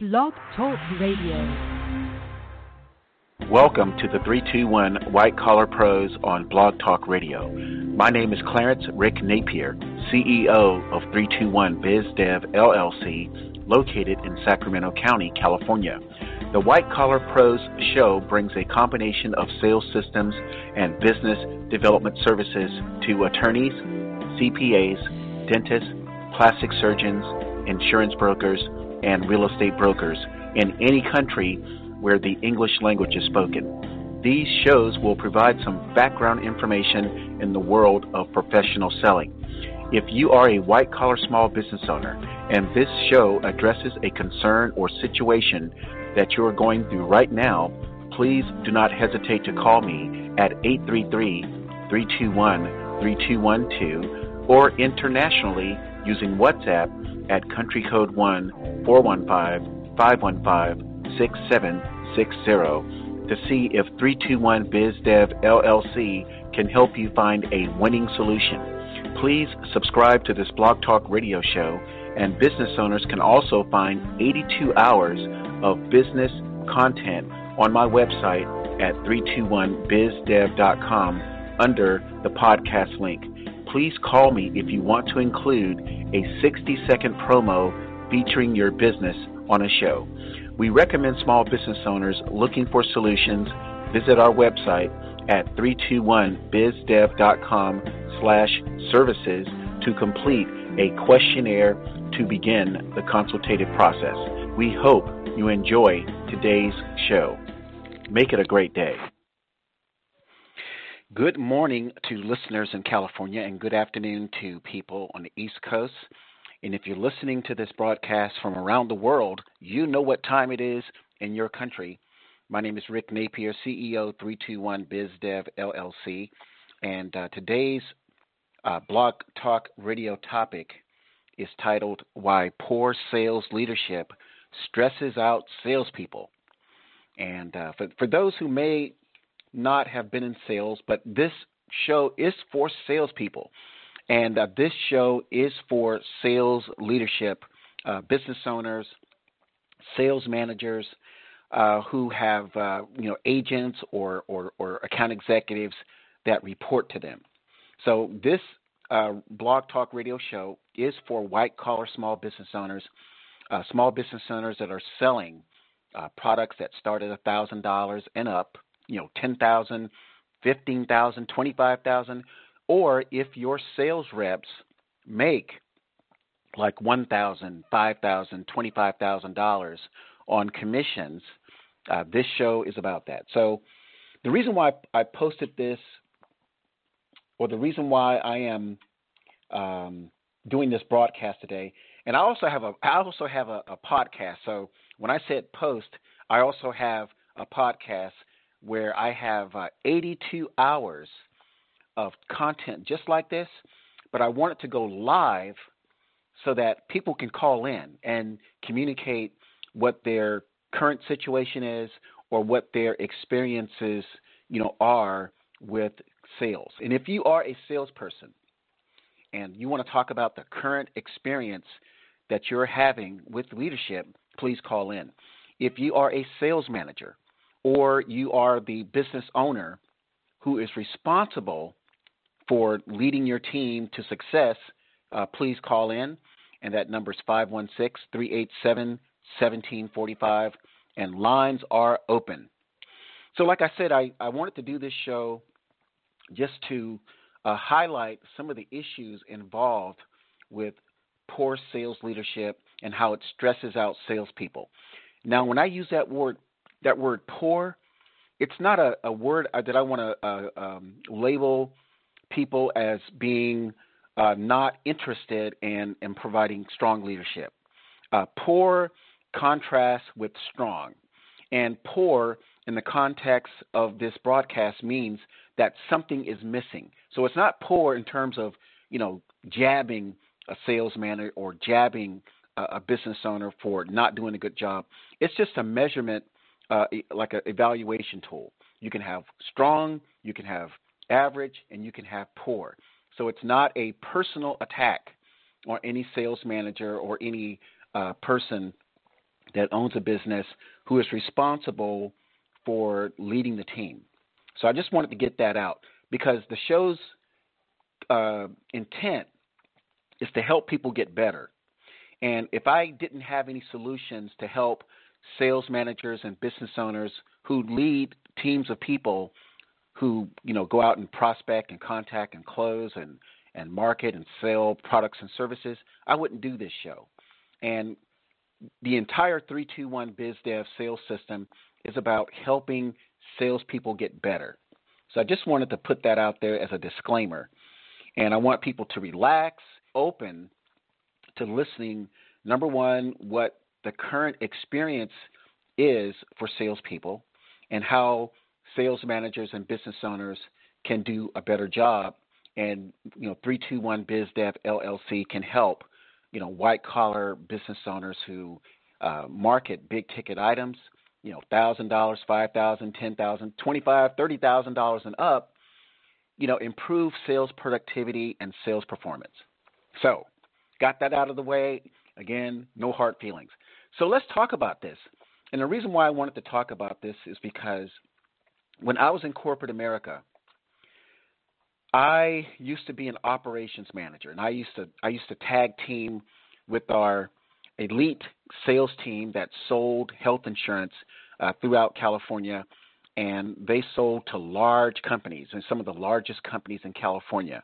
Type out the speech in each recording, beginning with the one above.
Blog Talk Radio. Welcome to the 321 White Collar Pros on Blog Talk Radio. My name is Clarence Rick Napier, CEO of 321 BizDev LLC, located in Sacramento County, California. The White Collar Pros show brings a combination of sales systems and business development services to attorneys, CPAs, dentists, plastic surgeons, insurance brokers, and real estate brokers in any country where the English language is spoken. These shows will provide some background information in the world of professional selling. If you are a white collar small business owner and this show addresses a concern or situation that you are going through right now, please do not hesitate to call me at 833 321 3212 or internationally using WhatsApp at country code 1 415 515 6760 to see if 321 BizDev LLC can help you find a winning solution. Please subscribe to this Blog Talk radio show, and business owners can also find 82 hours of business content on my website at 321bizdev.com under the podcast link please call me if you want to include a 60 second promo featuring your business on a show. We recommend small business owners looking for solutions visit our website at 321bizdev.com slash services to complete a questionnaire to begin the consultative process. We hope you enjoy today's show. Make it a great day. Good morning to listeners in California, and good afternoon to people on the East Coast. And if you're listening to this broadcast from around the world, you know what time it is in your country. My name is Rick Napier, CEO 321 BizDev LLC, and uh, today's uh, Blog Talk radio topic is titled Why Poor Sales Leadership Stresses Out Salespeople. And uh, for, for those who may not have been in sales, but this show is for salespeople. And uh, this show is for sales leadership, uh, business owners, sales managers uh, who have uh, you know agents or, or, or, account executives that report to them. So this uh, blog talk radio show is for white collar small business owners, uh, small business owners that are selling products that start at thousand dollars and up you know, 10,000, 15,000, 25,000 or if your sales reps make like 1,000, 5,000, 25,000 dollars on commissions, uh, this show is about that. So the reason why I posted this, or the reason why I am um, doing this broadcast today, and I also have a I also have a, a podcast. So when I said post, I also have a podcast where I have uh, 82 hours of content just like this, but I want it to go live so that people can call in and communicate what their current situation is or what their experiences, you know, are with sales. And if you are a salesperson and you want to talk about the current experience that you're having with leadership, please call in. If you are a sales manager or you are the business owner who is responsible for leading your team to success, uh, please call in. And that number is 516 387 1745, and lines are open. So, like I said, I, I wanted to do this show just to uh, highlight some of the issues involved with poor sales leadership and how it stresses out salespeople. Now, when I use that word that word poor, it's not a, a word uh, that I want to uh, um, label people as being uh, not interested in, in providing strong leadership. Uh, poor contrasts with strong. And poor, in the context of this broadcast, means that something is missing. So it's not poor in terms of, you know, jabbing a salesman or jabbing a, a business owner for not doing a good job. It's just a measurement – uh, like an evaluation tool. You can have strong, you can have average, and you can have poor. So it's not a personal attack on any sales manager or any uh, person that owns a business who is responsible for leading the team. So I just wanted to get that out because the show's uh, intent is to help people get better. And if I didn't have any solutions to help sales managers and business owners who lead teams of people who you know go out and prospect and contact and close and and market and sell products and services, I wouldn't do this show. And the entire 321 BizDev sales system is about helping salespeople get better. So I just wanted to put that out there as a disclaimer. And I want people to relax, open to listening, number one, what the current experience is for salespeople and how sales managers and business owners can do a better job. And, you know, 321 BizDev LLC can help, you know, white collar business owners who uh, market big ticket items – you know, thousand dollars, five thousand, ten thousand, twenty-five, thirty thousand dollars and up, you know, improve sales productivity and sales performance. So, got that out of the way. Again, no hard feelings. So let's talk about this. And the reason why I wanted to talk about this is because when I was in corporate America, I used to be an operations manager, and I used to I used to tag team with our elite sales team that sold health insurance uh, throughout California, and they sold to large companies and some of the largest companies in California.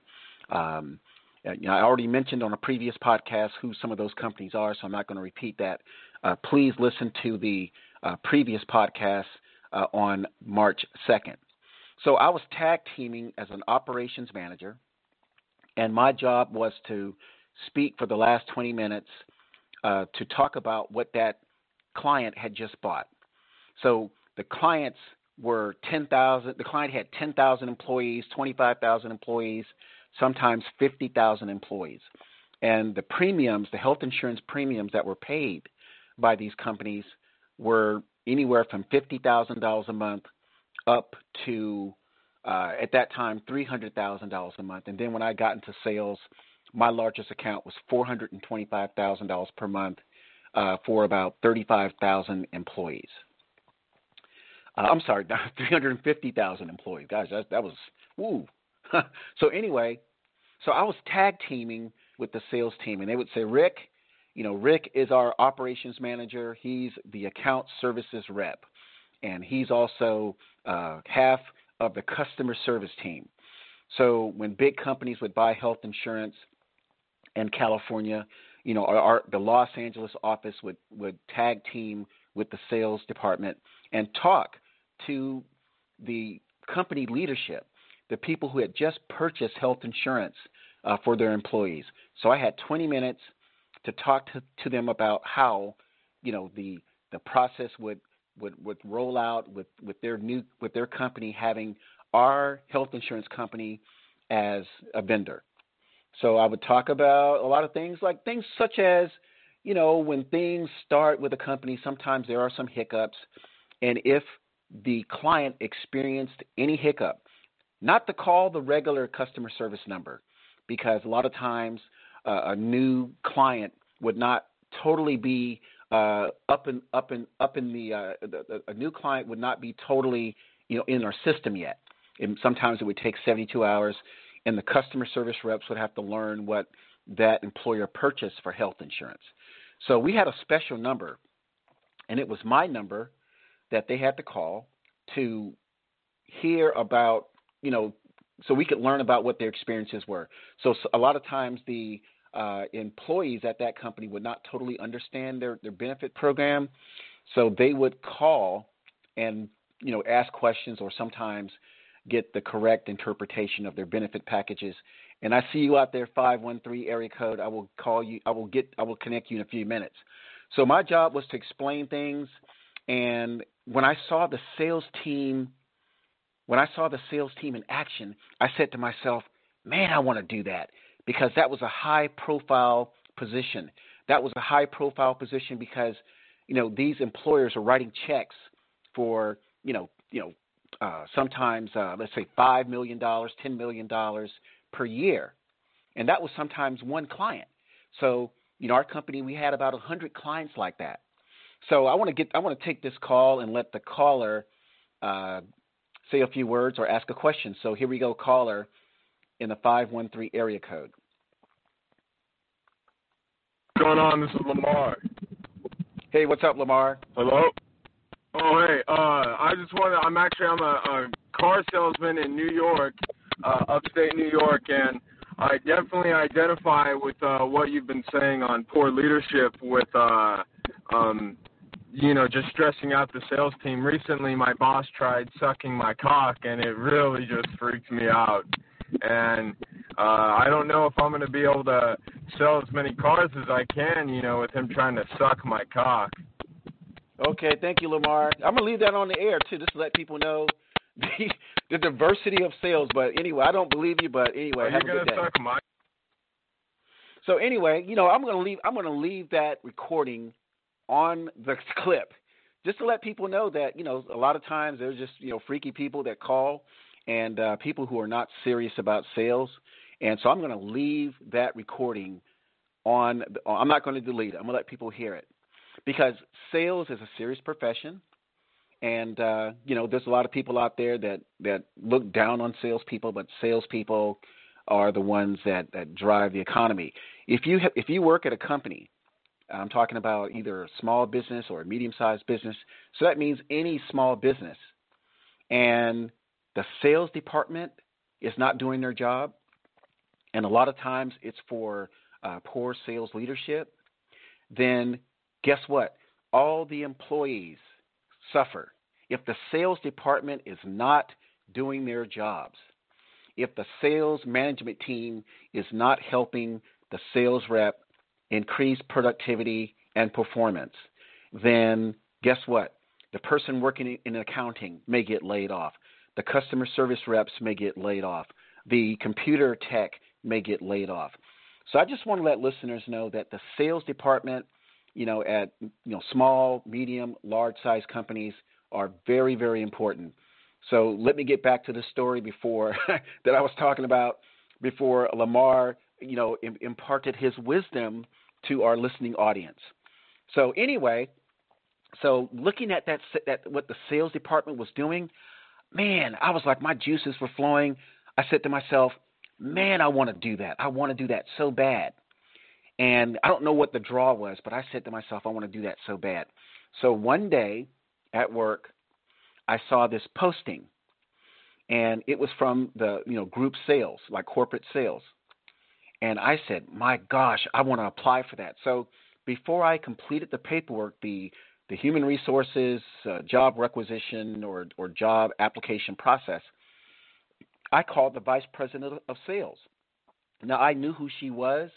Um, you know, I already mentioned on a previous podcast who some of those companies are, so I'm not going to repeat that. Uh, please listen to the uh, previous podcast uh, on March 2nd. So I was tag teaming as an operations manager, and my job was to speak for the last 20 minutes uh, to talk about what that client had just bought. So the clients were 10,000, the client had 10,000 employees, 25,000 employees, sometimes 50,000 employees. And the premiums, the health insurance premiums that were paid by these companies were anywhere from $50,000 a month up to, uh, at that time, $300,000 a month. And then when I got into sales, my largest account was $425,000 per month uh, for about 35,000 employees. Uh, I'm sorry, 350,000 employees. Guys, that, that was woo. so anyway, so I was tag teaming with the sales team, and they would say, Rick, you know, Rick is our operations manager. He's the account services rep, and he's also uh, half of the customer service team. So when big companies would buy health insurance, in California. You know, our, our, the Los Angeles office would would tag team with the sales department and talk to the company leadership, the people who had just purchased health insurance uh, for their employees. So I had 20 minutes to talk to, to them about how, you know, the the process would would would roll out with with their new with their company having our health insurance company as a vendor. So I would talk about a lot of things, like things such as, you know, when things start with a company, sometimes there are some hiccups. And if the client experienced any hiccup, not to call the regular customer service number, because a lot of times a new client would not totally be uh, up and up and up in the, uh, the, a new client would not be totally you know in our system yet. And sometimes it would take 72 hours and the customer service reps would have to learn what that employer purchased for health insurance. So we had a special number, and it was my number that they had to call to hear about, you know, so we could learn about what their experiences were. So, so a lot of times the uh, employees at that company would not totally understand their, their benefit program, so they would call and you know ask questions or sometimes get the correct interpretation of their benefit packages. And I see you out there, 513 area code. I will call you. I will get. I will connect you in a few minutes. So my job was to explain things. And when I saw the sales team, when I saw the sales team in action, I said to myself, "Man, I want to do that because that was a high-profile position. That was a high-profile position because, you know, these employers are writing checks for, you know, you know, uh, sometimes uh, let's say five million dollars, ten million dollars per year, and that was sometimes one client. So you know, our company we had about a hundred clients like that. So I want to get I want to take this call and let the caller uh, say a few words or ask a question. So here we go, caller in the 513 area code. What's going on? This is Lamar. Hey, what's up, Lamar? Hello. Oh, hey. Uh, I just want to. I'm actually I'm a, a car salesman in New York, uh, upstate New York, and I definitely identify with uh, what you've been saying on poor leadership with, uh, um, you know, just stressing out the sales team. Recently, my boss tried sucking my cock, and it really just freaked me out. And uh, I don't know if I'm going to be able to sell as many cars as I can, you know, with him trying to suck my cock. Okay, thank you, Lamar. I'm gonna leave that on the air too, just to let people know the, the diversity of sales. But anyway, I don't believe you. But anyway, Are have you a good day. suck my? So anyway, you know, I'm gonna leave. I'm gonna leave that recording on the clip, just to let people know that you know a lot of times there's just you know freaky people that call and uh, people who are not serious about sales. And so I'm gonna leave that recording on. I'm not going to delete it. I'm gonna let people hear it because sales is a serious profession. And uh, you know, there's a lot of people out there that that look down on salespeople, but salespeople are the ones that that drive the economy. If you if you work at a company, I'm talking about either a small business or a medium-sized business, so that means any small business, and the sales department is not doing their job, and a lot of times it's for uh, poor sales leadership, then guess what? All the employees suffer. If the sales department is not doing their jobs, if the sales management team is not helping the sales rep increase productivity and performance, then guess what? The person working in accounting may get laid off. The customer service reps may get laid off. The computer tech may get laid off. So I just want to let listeners know that the sales department, you know, at you know small, medium, large size companies are very, very important. So let me get back to the story before that I was talking about before Lamar, you know, Im- imparted his wisdom to our listening audience. So anyway, so looking at that, that what the sales department was doing, man, I was like my juices were flowing. I said to myself, man, I want to do that. I want to do that so bad. And I don't know what the draw was, but I said to myself, I want to do that so bad. So one day at work, I saw this posting, and it was from the you know group sales, like corporate sales. And I said, my gosh, I want to apply for that. So before I completed the paperwork, the the human resources uh, job requisition or or job application process, I called the vice president of sales. Now I knew who she was.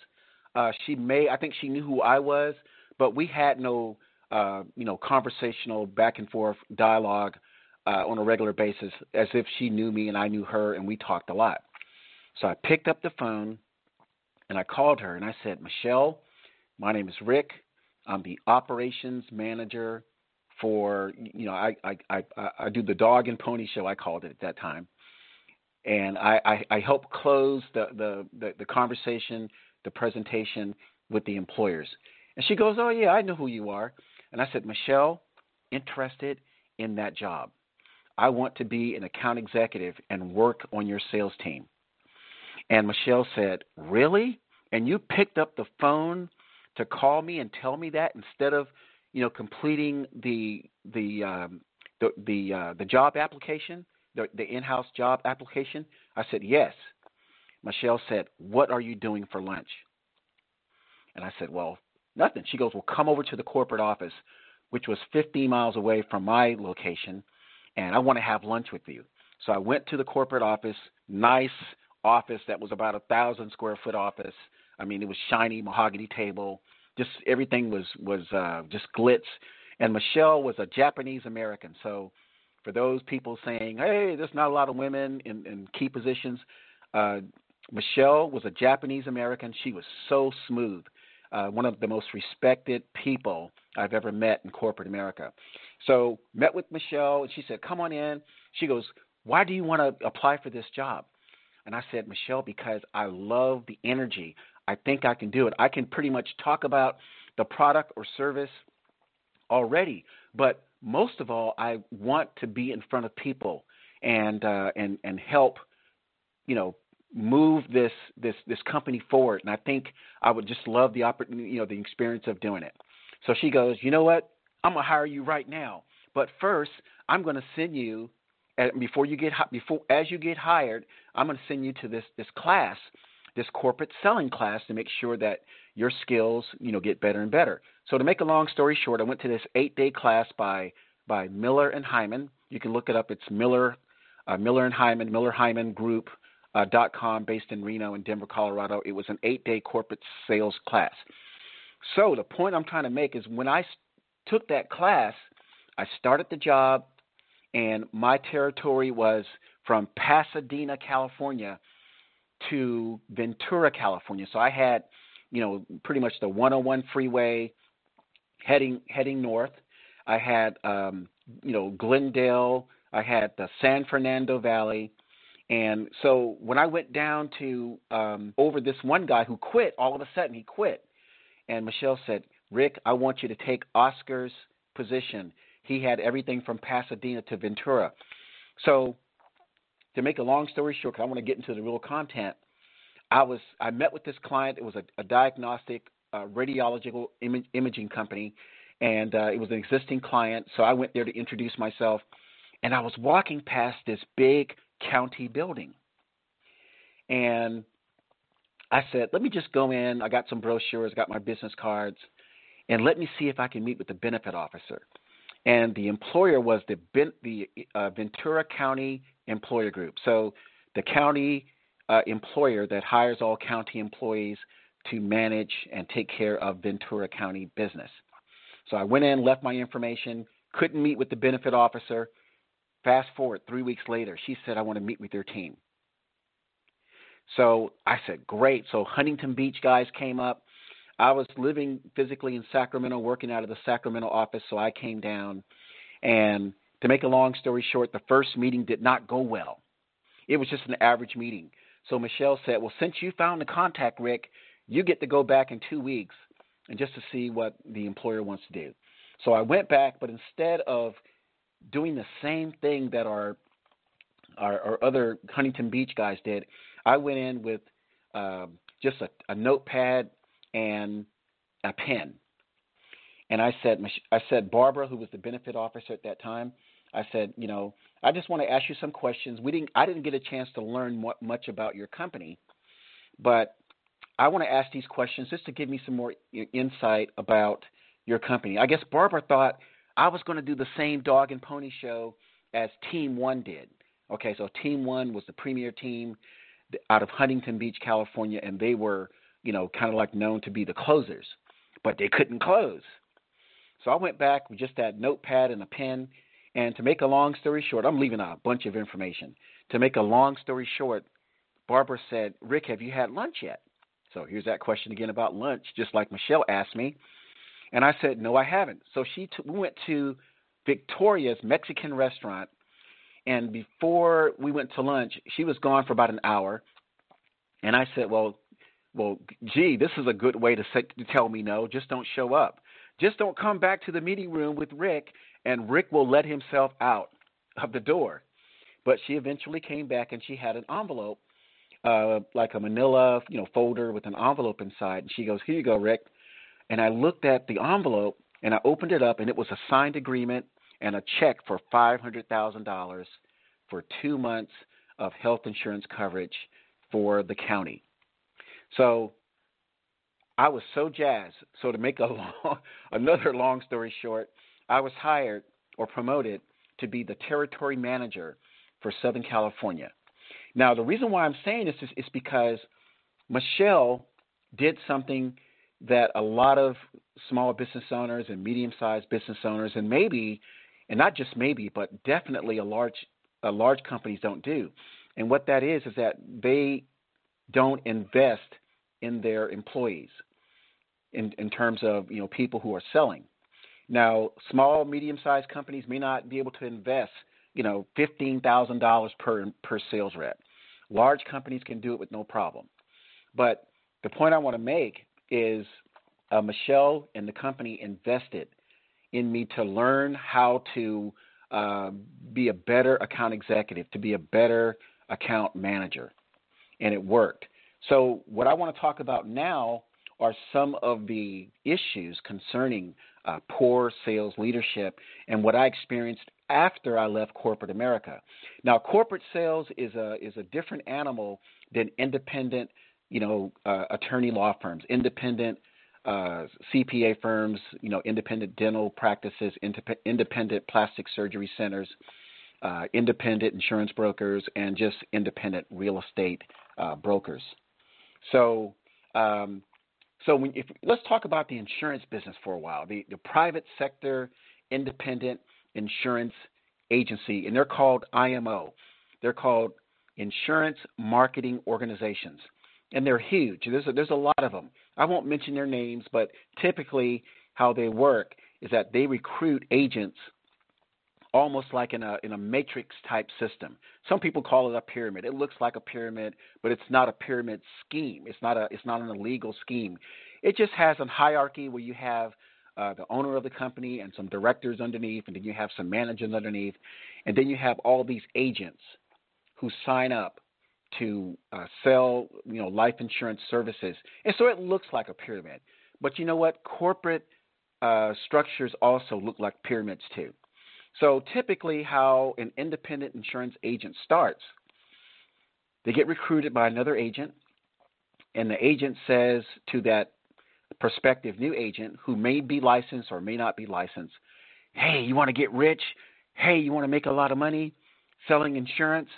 Uh, she may, I think she knew who I was, but we had no, uh, you know, conversational back and forth dialogue uh, on a regular basis, as if she knew me and I knew her, and we talked a lot. So I picked up the phone and I called her and I said, Michelle, my name is Rick. I'm the operations manager for, you know, I I I, I do the dog and pony show. I called it at that time and I, I, I help close the, the, the, the, conversation, the presentation with the employers. And she goes, Oh, yeah, I know who you are. And I said, Michelle, interested in that job. I want to be an account executive and work on your sales team. And Michelle said, Really? And you picked up the phone to call me and tell me that instead of, you know, completing the the um, the the, uh, the job application? the, the in-house job application? I said, yes. Michelle said, what are you doing for lunch? And I said, well, nothing. She goes, well, come over to the corporate office, which was 15 miles away from my location, and I want to have lunch with you. So I went to the corporate office, nice office that was about a thousand square foot office. I mean, it was shiny mahogany table. Just everything was was uh, just glitz. And Michelle was a Japanese American, so for those people saying, "Hey, there's not a lot of women in, in key positions," uh, Michelle was a Japanese American. She was so smooth, uh, one of the most respected people I've ever met in corporate America. So met with Michelle, and she said, "Come on in." She goes, "Why do you want to apply for this job?" And I said, "Michelle, because I love the energy. I think I can do it. I can pretty much talk about the product or service already. But most of all, I want to be in front of people and uh, and and help, you know, move this this this company forward. And I think I would just love the opportunity, you know, the experience of doing it. So she goes, you know what? I'm gonna hire you right now. But first, I'm gonna send you before you get before as you get hired, I'm to send you to this this class, this corporate selling class to make sure that your skills, you know, get better and better. So to make a long story short, I went to this eight day class by by Miller and Heiman. You can look it up. It's Miller uh, Miller and Heiman Miller Heiman Group. Uh, dot com based in Reno and Denver, Colorado. It was an eight day corporate sales class. So the point I'm trying to make is when I took that class, I started the job and my territory was from Pasadena, California to Ventura, California. So I had, you know, pretty much the 101 freeway heading heading north. I had um, you know, Glendale, I had the San Fernando Valley. And so when I went down to um, over this one guy who quit, all of a sudden he quit. And Michelle said, Rick, I want you to take Oscar's position he had everything from Pasadena to Ventura. So, to make a long story short, because I want to get into the real content, I was I met with this client. It was a, a diagnostic uh, radiological Im- imaging company, and uh, it was an existing client. So I went there to introduce myself, and I was walking past this big county building, and I said, "Let me just go in. I got some brochures, got my business cards, and let me see if I can meet with the benefit officer." And the employer was the the uh, Ventura County Employer Group. So the county uh, employer that hires all county employees to manage and take care of Ventura County business. So I went in, left my information, couldn't meet with the benefit officer. Fast forward three weeks later, she said, I want to meet with your team. So I said, Great. So Huntington Beach guys came up. I was living physically in Sacramento, working out of the Sacramento office, so I came down. And to make a long story short, the first meeting did not go well. It was just an average meeting. So Michelle said, Well, since you found the contact, Rick, you get to go back in two weeks and just to see what the employer wants to do. So I went back, but instead of doing the same thing that our our, our other Huntington Beach guys did, I went in with um, just a, a notepad and a pen. And I said, I said, Barbara, who was the benefit officer at that time, I said, you know, I just want to ask you some questions. We didn't, I didn't get a chance to learn much about your company, but I want to ask these questions just to give me some more insight about your company. I guess Barbara thought I was going to do the same dog and pony show as Team One did. Okay, so Team One was the premier team out of Huntington Beach, California, and they were you know, kind of like known to be the closers, but they couldn't close. So I went back with just that notepad and a pen. And to make a long story short, I'm leaving out a bunch of information. To make a long story short, Barbara said, Rick, have you had lunch yet? So here's that question again about lunch, just like Michelle asked me. And I said, No, I haven't. So she t- we went to Victoria's Mexican restaurant. And before we went to lunch, she was gone for about an hour. And I said, Well, well, gee, this is a good way to, say, to tell me no. Just don't show up. Just don't come back to the meeting room with Rick, and Rick will let himself out of the door. But she eventually came back, and she had an envelope, uh, like a Manila, you know, folder with an envelope inside. And she goes, "Here you go, Rick." And I looked at the envelope, and I opened it up, and it was a signed agreement and a check for five hundred thousand dollars for two months of health insurance coverage for the county. So I was so jazzed. So to make a long, another long story short, I was hired or promoted to be the territory manager for Southern California. Now, the reason why I'm saying this is, is because Michelle did something that a lot of small business owners and medium-sized business owners, and maybe, and not just maybe, but definitely a large, a large companies don't do. And what that is is that they don't invest in their employees in, in terms of you know people who are selling. Now, small, medium-sized companies may not be able to invest you know fifteen thousand dollars per per sales rep. Large companies can do it with no problem. But the point I want to make is uh, Michelle and the company invested in me to learn how to uh, be a better account executive, to be a better account manager. And it worked. So, what I want to talk about now are some of the issues concerning uh, poor sales leadership and what I experienced after I left corporate America. Now, corporate sales is a is a different animal than independent, you know, uh, attorney law firms, independent uh, CPA firms, you know, independent dental practices, independent plastic surgery centers, uh, independent insurance brokers, and just independent real estate uh, brokers. So, um, so when, if, let's talk about the insurance business for a while. The, the private sector independent insurance agency, and they're called IMO. They're called Insurance Marketing Organizations, and they're huge. There's a, there's a lot of them. I won't mention their names, but typically how they work is that they recruit agents almost like in a in a matrix type system. Some people call it a pyramid. It looks like a pyramid, but it's not a pyramid scheme. It's not a it's not an illegal scheme. It just has a hierarchy where you have uh, the owner of the company and some directors underneath, and then you have some managers underneath, and then you have all these agents who sign up to uh, sell, you know, life insurance services, and so it looks like a pyramid. But you know what? Corporate uh, structures also look like pyramids too. So typically, how an independent insurance agent starts, they get recruited by another agent, and the agent says to that prospective new agent who may be licensed or may not be licensed, "Hey, you want to get rich? Hey, you want to make a lot of money selling insurance?"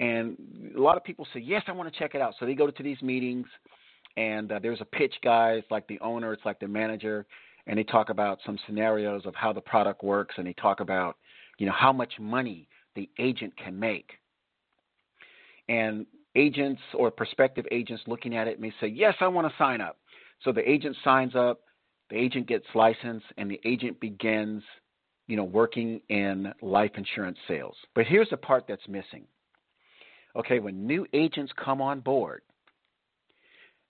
And a lot of people say, "Yes, I want to check it out." So they go to these meetings, and uh, there's a pitch guy. It's like the owner, it's like the manager, and they talk about some scenarios of how the product works, and they talk about, you know, how much money the agent can make. And agents or prospective agents looking at it may say, "Yes, I want to sign up." So the agent signs up, the agent gets licensed, and the agent begins, you know, working in life insurance sales. But here's the part that's missing. Okay, when new agents come on board,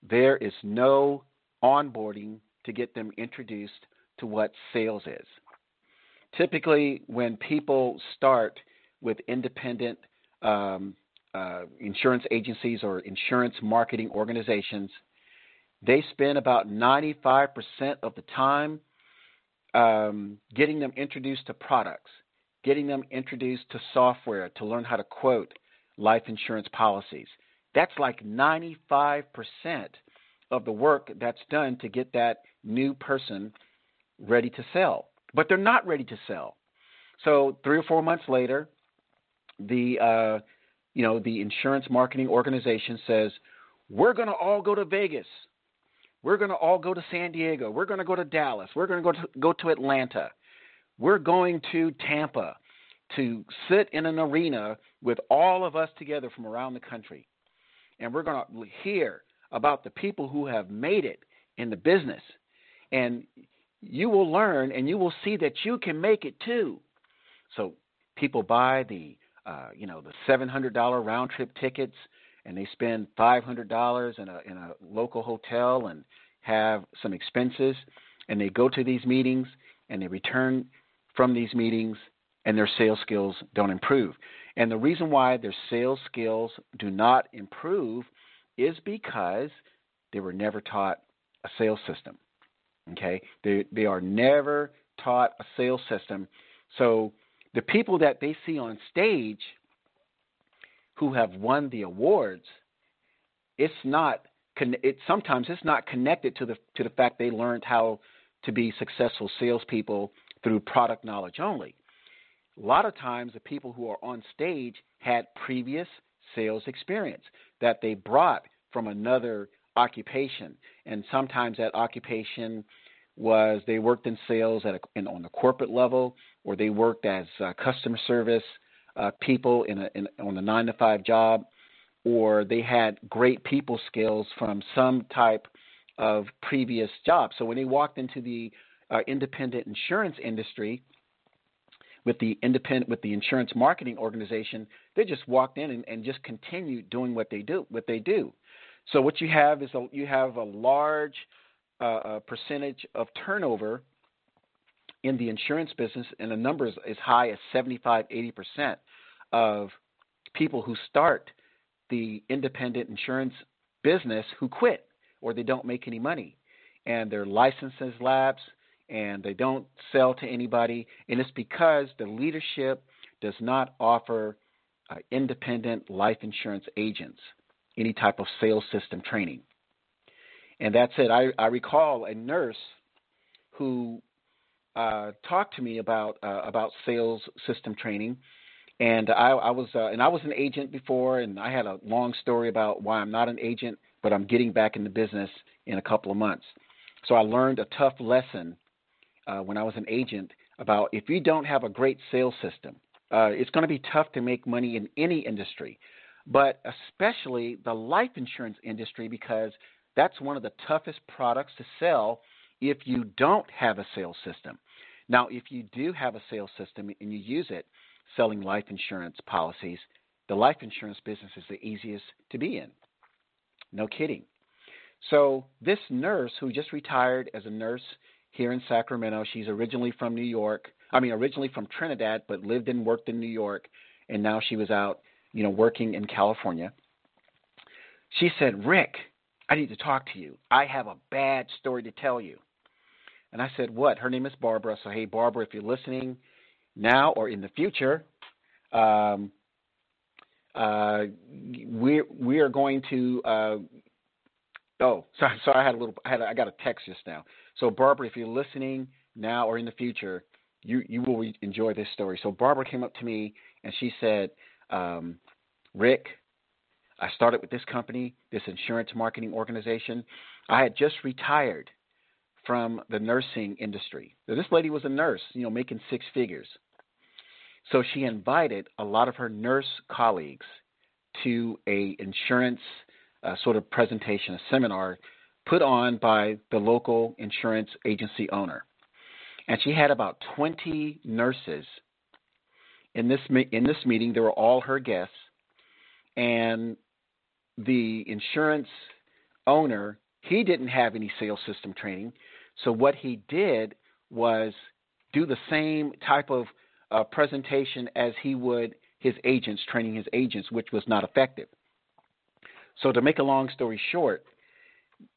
there is no onboarding to get them introduced to what sales is. Typically, when people start with independent um, uh, insurance agencies or insurance marketing organizations, they spend about 95% of the time um, getting them introduced to products, getting them introduced to software to learn how to quote life insurance policies. That's like 95% of the work that's done to get that new person ready to sell. But they're not ready to sell. So three or four months later, the uh, you know the insurance marketing organization says we're going to all go to Vegas. We're going to all go to San Diego. We're going to go to Dallas. We're going to go to go to Atlanta. We're going to Tampa to sit in an arena with all of us together from around the country. And we're going to hear about the people who have made it in the business. And you will learn and you will see that you can make it too. So people buy the uh, you know the seven hundred dollar round trip tickets and they spend five hundred dollars in a in a local hotel and have some expenses and they go to these meetings and they return from these meetings and their sales skills don't improve. And the reason why their sales skills do not improve is because they were never taught a sales system. Okay? They they are never taught a sales system. So the people that they see on stage who have won the awards, it's not it sometimes it's not connected to the to the fact they learned how to be successful salespeople through product knowledge only. A lot of times, the people who are on stage had previous sales experience that they brought from another occupation, and sometimes that occupation was they worked in sales at a, in, on the corporate level, or they worked as uh, customer service uh, people in, a, in on a nine to five job, or they had great people skills from some type of previous job. So when they walked into the uh, independent insurance industry, with the independent with the insurance marketing organization, they just walked in and, and just continued doing what they do. What they do. So what you have is a, you have a large uh, percentage of turnover in the insurance business, and the number is as high as 75, 80% of people who start the independent insurance business who quit or they don't make any money and their licenses lapse and they don't sell to anybody and it's because the leadership does not offer uh, independent life insurance agents any type of sales system training and that's it i, I recall a nurse who uh, talked to me about uh, about sales system training and I, I was uh, and I was an agent before, and I had a long story about why I'm not an agent, but I'm getting back in the business in a couple of months. So I learned a tough lesson uh, when I was an agent about if you don't have a great sales system, uh, it's going to be tough to make money in any industry, but especially the life insurance industry because that's one of the toughest products to sell if you don't have a sales system. Now, if you do have a sales system and you use it, selling life insurance policies, the life insurance business is the easiest to be in. No kidding. So, this nurse who just retired as a nurse here in Sacramento, she's originally from New York. I mean, originally from Trinidad, but lived and worked in New York, and now she was out, you know, working in California. She said, Rick, I need to talk to you. I have a bad story to tell you. And I said, What? Her name is Barbara. So, hey, Barbara, if you're listening, now or in the future, um, uh, we we are going to. Uh, oh, sorry, sorry. I had a little. I had. Got a text just now. So Barbara, if you're listening now or in the future, you you will enjoy this story. So Barbara came up to me and she said, um, "Rick, I started with this company, this insurance marketing organization. I had just retired." From the nursing industry. Now, this lady was a nurse, you know, making six figures. So she invited a lot of her nurse colleagues to a insurance uh, sort of presentation, a seminar put on by the local insurance agency owner. And she had about 20 nurses in this in this meeting. They were all her guests, and the insurance owner he didn't have any sales system training. So what he did was do the same type of uh, presentation as he would his agents, training his agents, which was not effective. So, to make a long story short,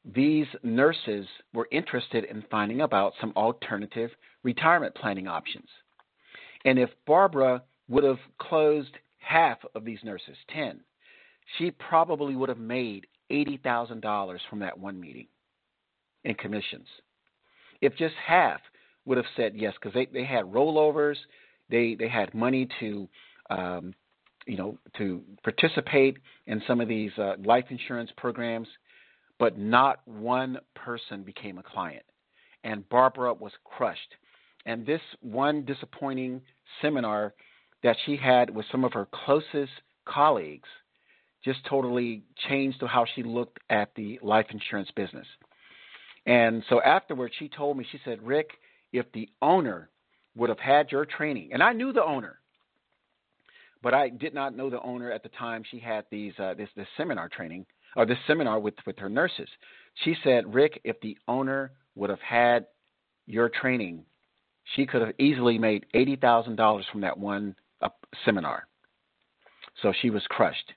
these nurses were interested in finding about some alternative retirement planning options. And if Barbara would have closed half of these nurses, 10, she probably would have made $80,000 from that one meeting in commissions. If just half would have said yes, because they, they had rollovers, they they had money to um, you know to participate in some of these uh, life insurance programs, but not one person became a client, and Barbara was crushed. And this one disappointing seminar that she had with some of her closest colleagues just totally changed to how she looked at the life insurance business. And so afterwards, she told me, she said, Rick, if the owner would have had your training. And I knew the owner, but I did not know the owner at the time she had these uh, this this seminar training or this seminar with with her nurses. She said, Rick, if the owner would have had your training, she could have easily made eighty thousand dollars from that one uh, seminar. So she was crushed.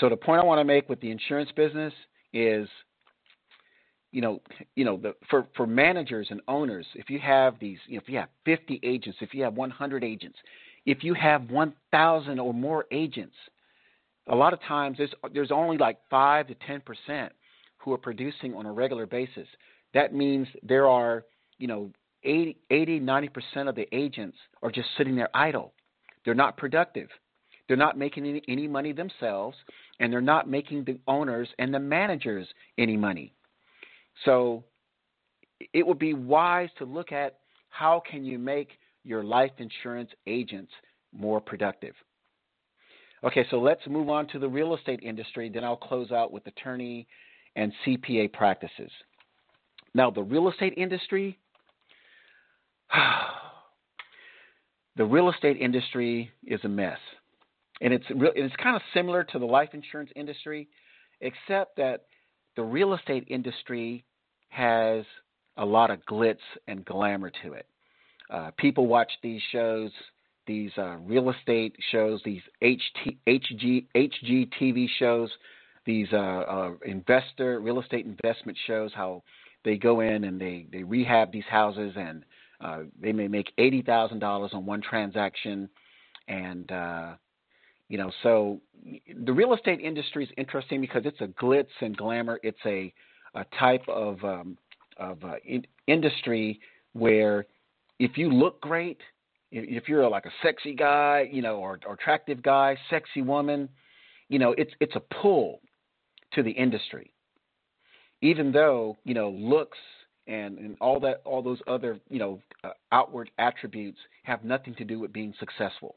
So the point I want to make with the insurance business is you know, you know, the, for for managers and owners, if you have these, you know, if you have 50 agents, if you have 100 agents, if you have 1,000 or more agents, a lot of times there's there's only like five to 10 percent who are producing on a regular basis. That means there are, you know, 80, 80 90 percent of the agents are just sitting there idle. They're not productive. They're not making any, any money themselves, and they're not making the owners and the managers any money. So it would be wise to look at how can you make your life insurance agents more productive. Okay, so let's move on to the real estate industry. Then I'll close out with attorney and CPA practices. Now, the real estate industry, the real estate industry is a mess, and it's it's kind of similar to the life insurance industry, except that the real estate industry has a lot of glitz and glamour to it. Uh, people watch these shows, these uh, real estate shows, these HT, HG, HGTV shows, these uh, uh, investor real estate investment shows. How they go in and they they rehab these houses and uh, they may make eighty thousand dollars on one transaction, and uh, you know so the real estate industry is interesting because it's a glitz and glamour. It's a a type of um, of in, industry where if you look great, if you're like a sexy guy, you know, or, or attractive guy, sexy woman, you know, it's it's a pull to the industry. Even though you know looks and and all that all those other you know uh, outward attributes have nothing to do with being successful.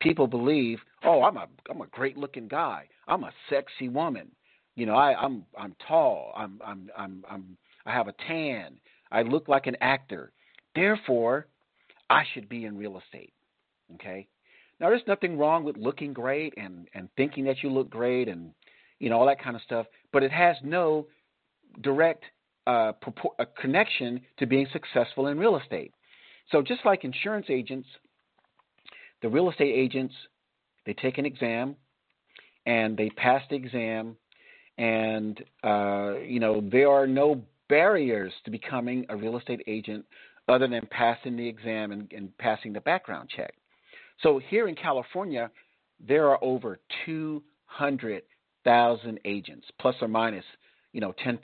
People believe, oh, I'm a I'm a great looking guy. I'm a sexy woman. You know, I, I'm I'm tall. I'm I'm I'm I'm I have a tan. I look like an actor. Therefore, I should be in real estate. Okay? Now there's nothing wrong with looking great and, and thinking that you look great and you know all that kind of stuff, but it has no direct uh, purport, a connection to being successful in real estate. So just like insurance agents, the real estate agents they take an exam and they pass the exam, and uh, you know there are no barriers to becoming a real estate agent other than passing the exam and, and passing the background check. So here in California, there are over 200,000 agents, plus or minus, you know, 10%.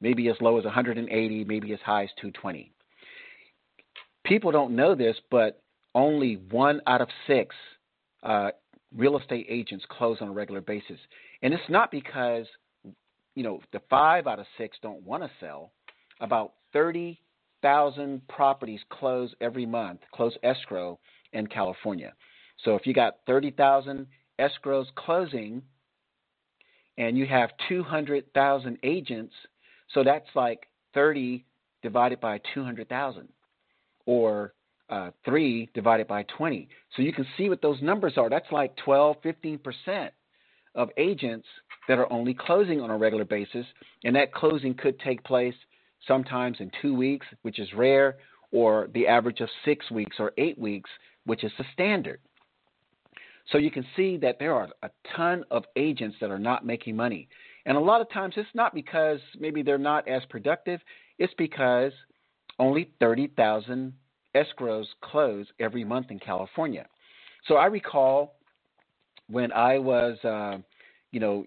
Maybe as low as 180, maybe as high as 220. People don't know this, but only one out of six uh, real estate agents close on a regular basis. And it's not because, you know, the five out of six don't want to sell. About 30 thousand properties close every month, close escrow in California. So if you got thirty thousand escrows closing, and you have two hundred thousand agents, so that's like thirty divided by two hundred thousand, or uh, three divided by twenty. So you can see what those numbers are. That's like 12, 15 percent of agents that are only closing on a regular basis, and that closing could take place sometimes in two weeks, which is rare, or the average of six weeks or eight weeks, which is the standard. So you can see that there are a ton of agents that are not making money. And a lot of times it's not because maybe they're not as productive, it's because only 30,000 escrows close every month in California. So I recall when I was, uh, you know,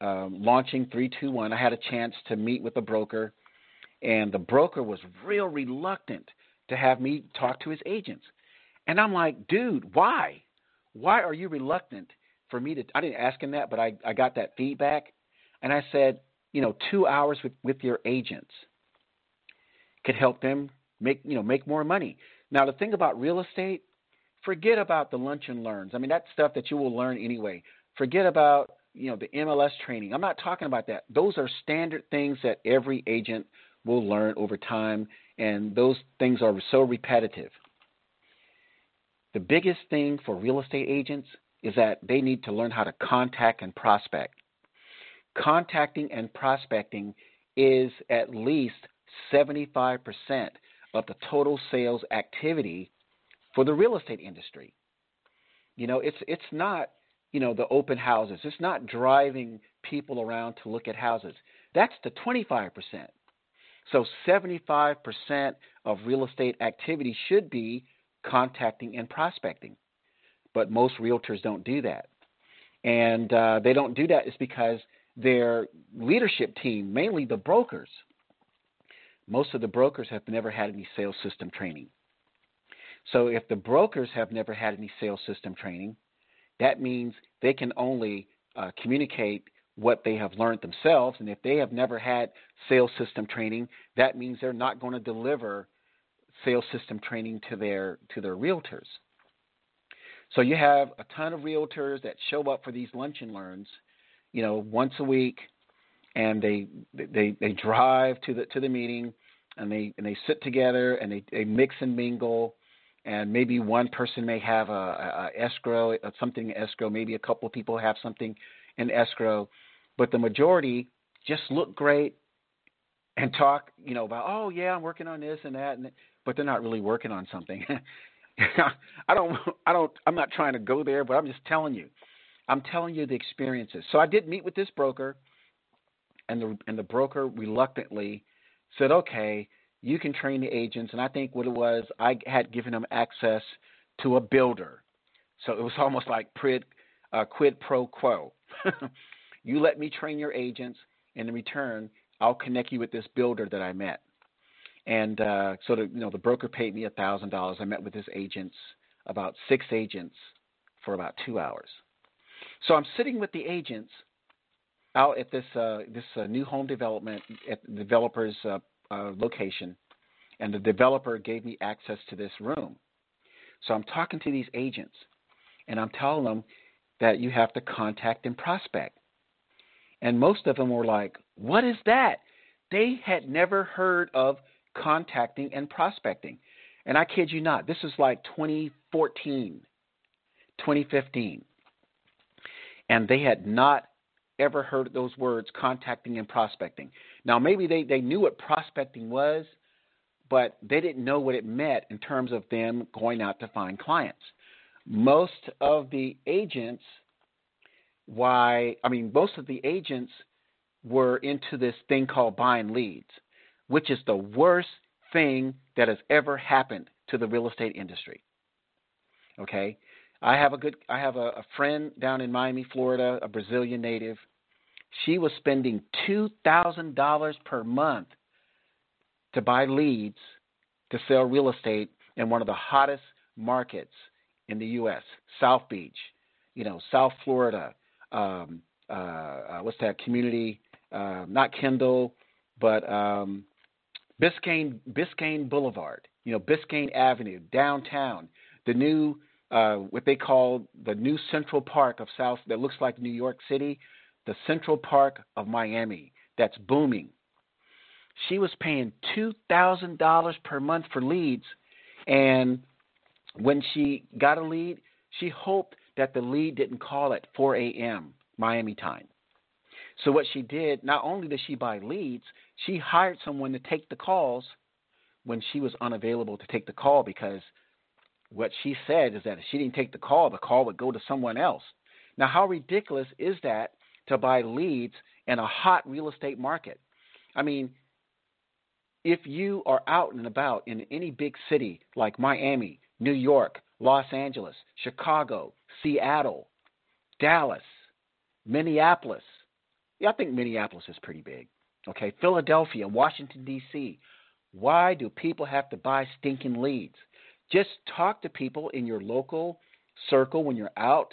um, launching 321, I had a chance to meet with a broker and the broker was real reluctant to have me talk to his agents. And I'm like, dude, why? Why are you reluctant for me to? I didn't ask him that, but I, I got that feedback. And I said, you know, two hours with, with your agents could help them make, you know, make more money. Now, the thing about real estate, forget about the lunch and learns. I mean, that's stuff that you will learn anyway. Forget about, you know, the MLS training. I'm not talking about that. Those are standard things that every agent we'll learn over time, and those things are so repetitive. The biggest thing for real estate agents is that they need to learn how to contact and prospect. Contacting and prospecting is at least 75% of the total sales activity for the real estate industry. You know, it's it's not, you know, the open houses. It's not driving people around to look at houses. That's the 25%. So 75% of real estate activity should be contacting and prospecting. But most realtors don't do that. And uh, they don't do that is because their leadership team, mainly the brokers, most of the brokers have never had any sales system training. So if the brokers have never had any sales system training, that means they can only uh, communicate what they have learned themselves. And if they have never had sales system training, that means they're not going to deliver sales system training to their to their realtors. So you have a ton of realtors that show up for these lunch and learns, you know, once a week, and they they they drive to the to the meeting, and they and they sit together and they, they mix and mingle, and maybe one person may have a, a, escrow, uh, something escrow, maybe a couple of people have something in escrow, but the majority just look great and talk, you know, about oh yeah, I'm working on this and that, and but they're not really working on something. I don't, I don't, I'm not trying to go there, but I'm just telling you. I'm telling you the experiences. So I did meet with this broker, and the and the broker reluctantly said, "Okay, you can train the agents." And I think what it was, I had given them access to a builder, so it was almost like quid, uh, quid pro quo. you let me train your agents, and in return, I'll connect you with this builder that I met. And uh, so, the, you know, the broker paid me thousand dollars. I met with his agents, about six agents, for about two hours. So I'm sitting with the agents out at this uh, this uh, new home development at the developer's uh, location, and the developer gave me access to this room. So I'm talking to these agents, and I'm telling them that you have to contact and prospect. And most of them were like, "What is that?" They had never heard of contacting and prospecting. And I kid you not, this is like 2014, 2015. And they had not ever heard those words, contacting and prospecting. Now, maybe they, they knew what prospecting was, but they didn't know what it meant in terms of them going out to find clients. Most of the agents, why, I mean, most of the agents were into this thing called buying leads which is the worst thing that has ever happened to the real estate industry. Okay? I have a good I have a, a friend down in Miami, Florida, a Brazilian native. She was spending two thousand dollars per month to buy leads to sell real estate in one of the hottest markets in the U.S. South Beach, you know, South Florida. Um, uh, uh, what's that community? Uh, not Kendall, but um, Biscayne Biscayne Boulevard, you know Biscayne Avenue, downtown, the new uh, what they call the new Central Park of South that looks like New York City, the Central Park of Miami that's booming. She was paying two thousand dollars per month for leads, and when she got a lead, she hoped that the lead didn't call at 4 a.m. Miami time. So what she did, not only did she buy leads, she hired someone to take the calls when she was unavailable to take the call because what she said is that if she didn't take the call, the call would go to someone else. Now, how ridiculous is that to buy leads in a hot real estate market? I mean, if you are out and about in any big city like Miami, New York, Los Angeles, Chicago, Seattle, Dallas, Minneapolis, yeah, I think Minneapolis is pretty big. Okay, Philadelphia, Washington, D.C. Why do people have to buy stinking leads? Just talk to people in your local circle when you're out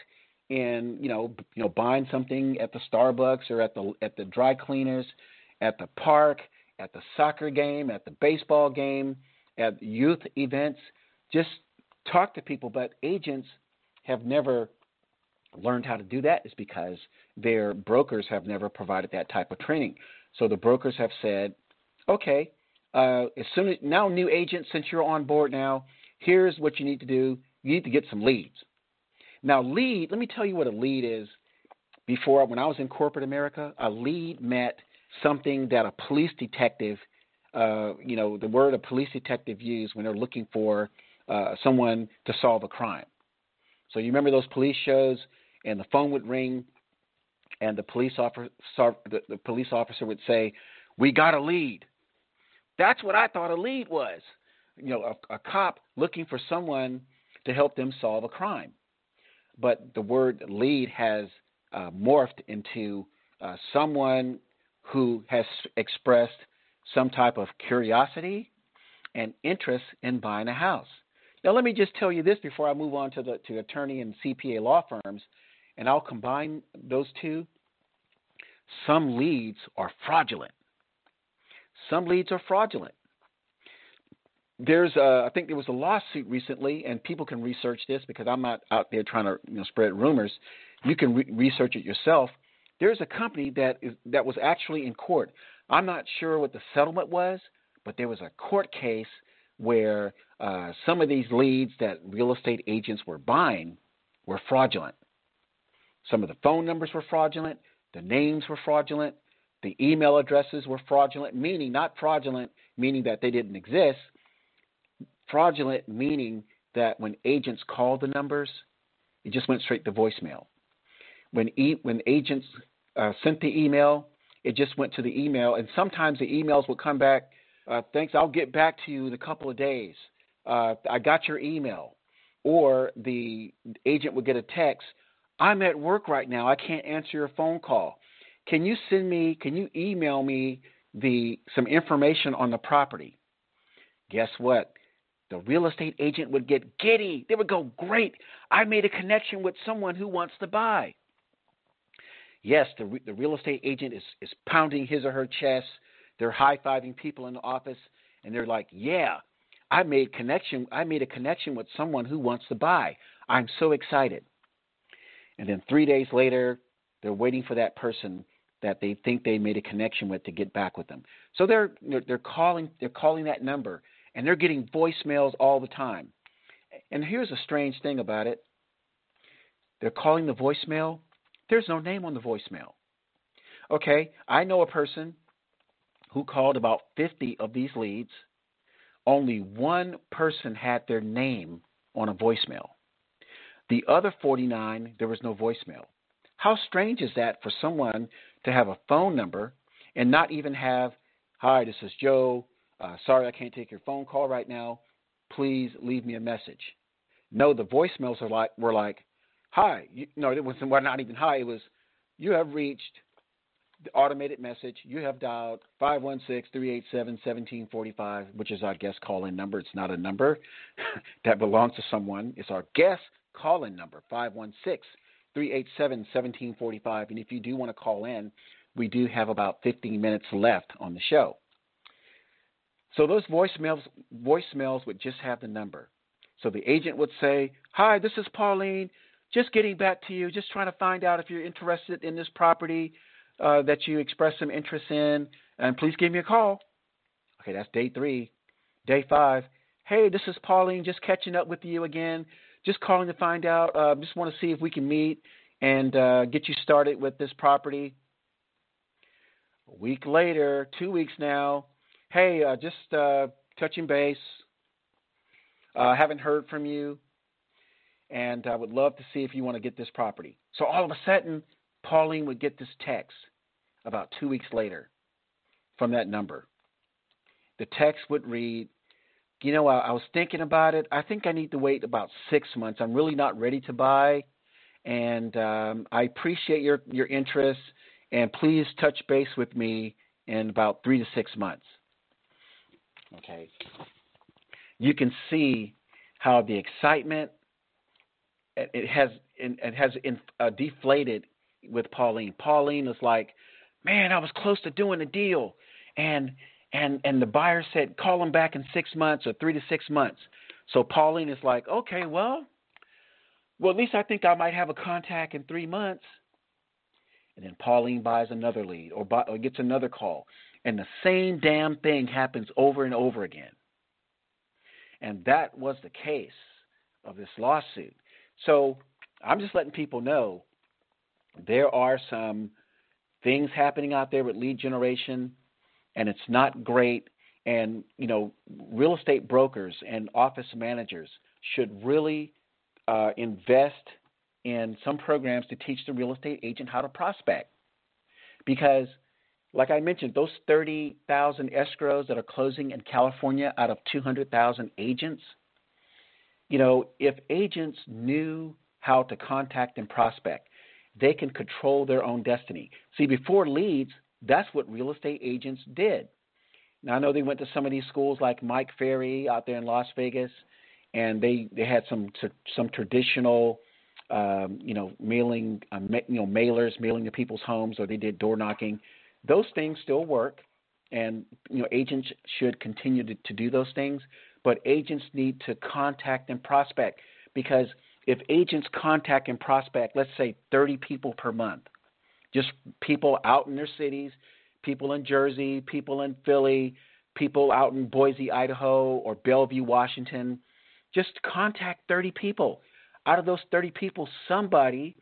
and you know you know buying something at the Starbucks or at the at the dry cleaners, at the park, at the soccer game, at the baseball game, at youth events. Just talk to people. But agents have never learned how to do that. Is because their brokers have never provided that type of training. So the brokers have said, okay, uh, as soon as now new agents, since you're on board now, here's what you need to do. You need to get some leads. Now, lead. Let me tell you what a lead is. Before, when I was in corporate America, a lead meant something that a police detective, uh, you know, the word a police detective used when they're looking for uh, someone to solve a crime. So you remember those police shows, and the phone would ring, and the police officer the, the police officer would say, "We got a lead." That's what I thought a lead was. You know, a, a cop looking for someone to help them solve a crime. But the word lead has uh, morphed into uh, someone who has expressed some type of curiosity and interest in buying a house. Now, let me just tell you this before I move on to the to attorney and CPA law firms, and I'll combine those two. Some leads are fraudulent. Some leads are fraudulent. There's, a, I think there was a lawsuit recently, and people can research this because I'm not out there trying to you know, spread rumors. You can re- research it yourself. There's a company that is that was actually in court. I'm not sure what the settlement was, but there was a court case where uh, some of these leads that real estate agents were buying were fraudulent. Some of the phone numbers were fraudulent. The names were fraudulent. The email addresses were fraudulent, meaning not fraudulent, meaning that they didn't exist. Fraudulent meaning that when agents called the numbers, it just went straight to voicemail. When e- when agents uh, sent the email, it just went to the email, and sometimes the emails would come back. Uh, Thanks, I'll get back to you in a couple of days. Uh, I got your email. Or the agent would get a text. I'm at work right now. I can't answer your phone call. Can you send me? Can you email me the some information on the property? Guess what? The real estate agent would get giddy. They would go, Great, I made a connection with someone who wants to buy. Yes, the, the real estate agent is, is pounding his or her chest. They're high fiving people in the office, and they're like, Yeah, I made connection. I made a connection with someone who wants to buy. I'm so excited. And then three days later, they're waiting for that person that they think they made a connection with to get back with them. So they're they're calling they're calling that number and they're getting voicemails all the time. And here's a strange thing about it they're calling the voicemail, there's no name on the voicemail. Okay, I know a person who called about 50 of these leads. Only one person had their name on a voicemail. The other 49, there was no voicemail. How strange is that for someone to have a phone number and not even have, hi, this is Joe. Uh, sorry, I can't take your phone call right now. Please leave me a message. No, the voicemails are like were like, hi. You, no, it wasn't. Well, not even hi. It was, you have reached the automated message. You have dialed 516-387-1745, which is our guest call-in number. It's not a number that belongs to someone. It's our guest call-in number, 516-387-1745. And if you do want to call in, we do have about 15 minutes left on the show. So those voicemails voicemails would just have the number. So the agent would say, "Hi, this is Pauline. Just getting back to you. Just trying to find out if you're interested in this property uh, that you expressed some interest in, and please give me a call." Okay, that's day three. Day five. Hey, this is Pauline. Just catching up with you again. Just calling to find out. Uh, just want to see if we can meet and uh, get you started with this property. A week later, two weeks now hey, uh, just uh, touching base. Uh, haven't heard from you, and I would love to see if you want to get this property. So all of a sudden, Pauline would get this text about two weeks later from that number. The text would read, you know, I, I was thinking about it. I think I need to wait about six months. I'm really not ready to buy, and um, I appreciate your your interest. And please touch base with me in about three to six months. Okay. You can see how the excitement it has it has uh, deflated with Pauline. Pauline is like, "Man, I was close to doing a deal," and and and the buyer said, "Call him back in six months or three to six months." So Pauline is like, "Okay, well, well at least I think I might have a contact in three months." And then Pauline buys another lead or, buy, or gets another call. And the same damn thing happens over and over again. And that was the case of this lawsuit. So I'm just letting people know there are some things happening out there with lead generation, and it's not great. And, you know, real estate brokers and office managers should really uh, invest in some programs to teach the real estate agent how to prospect. Because like I mentioned, those 30,000 escrows that are closing in California out of 200,000 agents, you know, if agents knew how to contact and prospect, they can control their own destiny. See, before leads, that's what real estate agents did. Now I know they went to some of these schools like Mike Ferry out there in Las Vegas, and they they had some some traditional, um, you know, mailing uh, you know mailers mailing to people's homes, or they did door knocking. Those things still work, and you know agents should continue to, to do those things. But agents need to contact and prospect because if agents contact and prospect, let's say 30 people per month, just people out in their cities, people in Jersey, people in Philly, people out in Boise, Idaho, or Bellevue, Washington, just contact 30 people. Out of those 30 people, somebody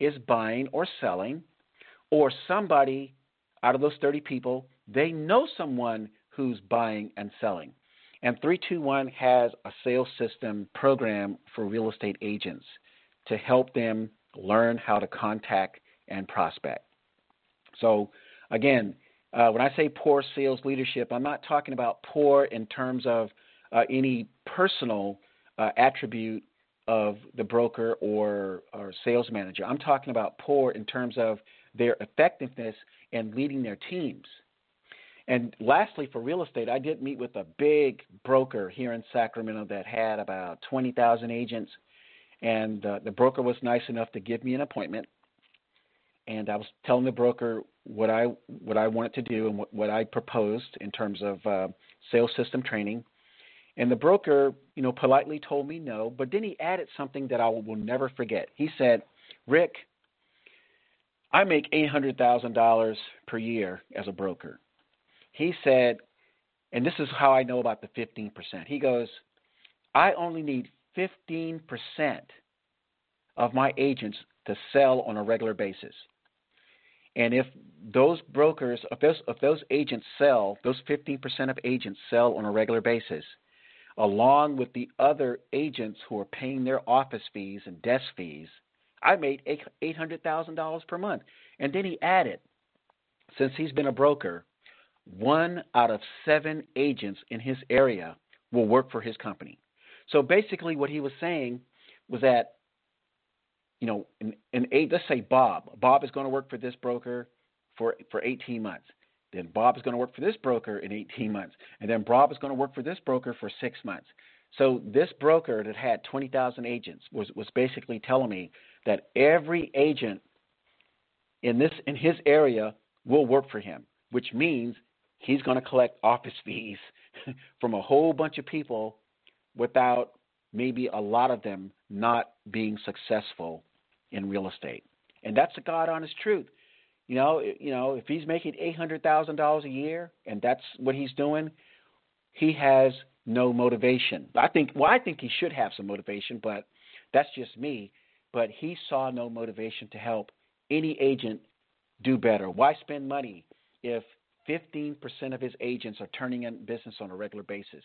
is buying or selling, or somebody out of those 30 people, they know someone who's buying and selling. And 321 has a sales system program for real estate agents to help them learn how to contact and prospect. So, again, uh, when I say poor sales leadership, I'm not talking about poor in terms of uh, any personal uh, attribute of the broker or, or sales manager. I'm talking about poor in terms of their effectiveness in leading their teams. And lastly, for real estate, I did meet with a big broker here in Sacramento that had about 20,000 agents. And uh, the broker was nice enough to give me an appointment. And I was telling the broker what I what I wanted to do and what, what I proposed in terms of uh, sales system training. And the broker, you know, politely told me no, but then he added something that I will never forget. He said, "Rick, I make $800,000 per year as a broker." He said, and this is how I know about the 15%. He goes, "I only need 15% of my agents to sell on a regular basis." And if those brokers, if those, if those agents sell, those 15% of agents sell on a regular basis, along with the other agents who are paying their office fees and desk fees, I made $800,000 per month. And then he added, since he's been a broker, one out of seven agents in his area will work for his company. So basically, what he was saying was that, you know, in, in eight, let's say Bob, Bob is going to work for this broker for for 18 months. Then Bob is going to work for this broker in 18 months. And then Bob is going to work for this broker for six months. So this broker that had 20,000 agents was, was basically telling me that every agent in this in his area will work for him, which means he's going to collect office fees from a whole bunch of people without maybe a lot of them not being successful in real estate. And that's the God honest truth. You know, you know, if he's making eight hundred thousand dollars a year and that's what he's doing, he has no motivation. I think well, I think he should have some motivation, but that's just me. But he saw no motivation to help any agent do better. Why spend money if 15% of his agents are turning in business on a regular basis?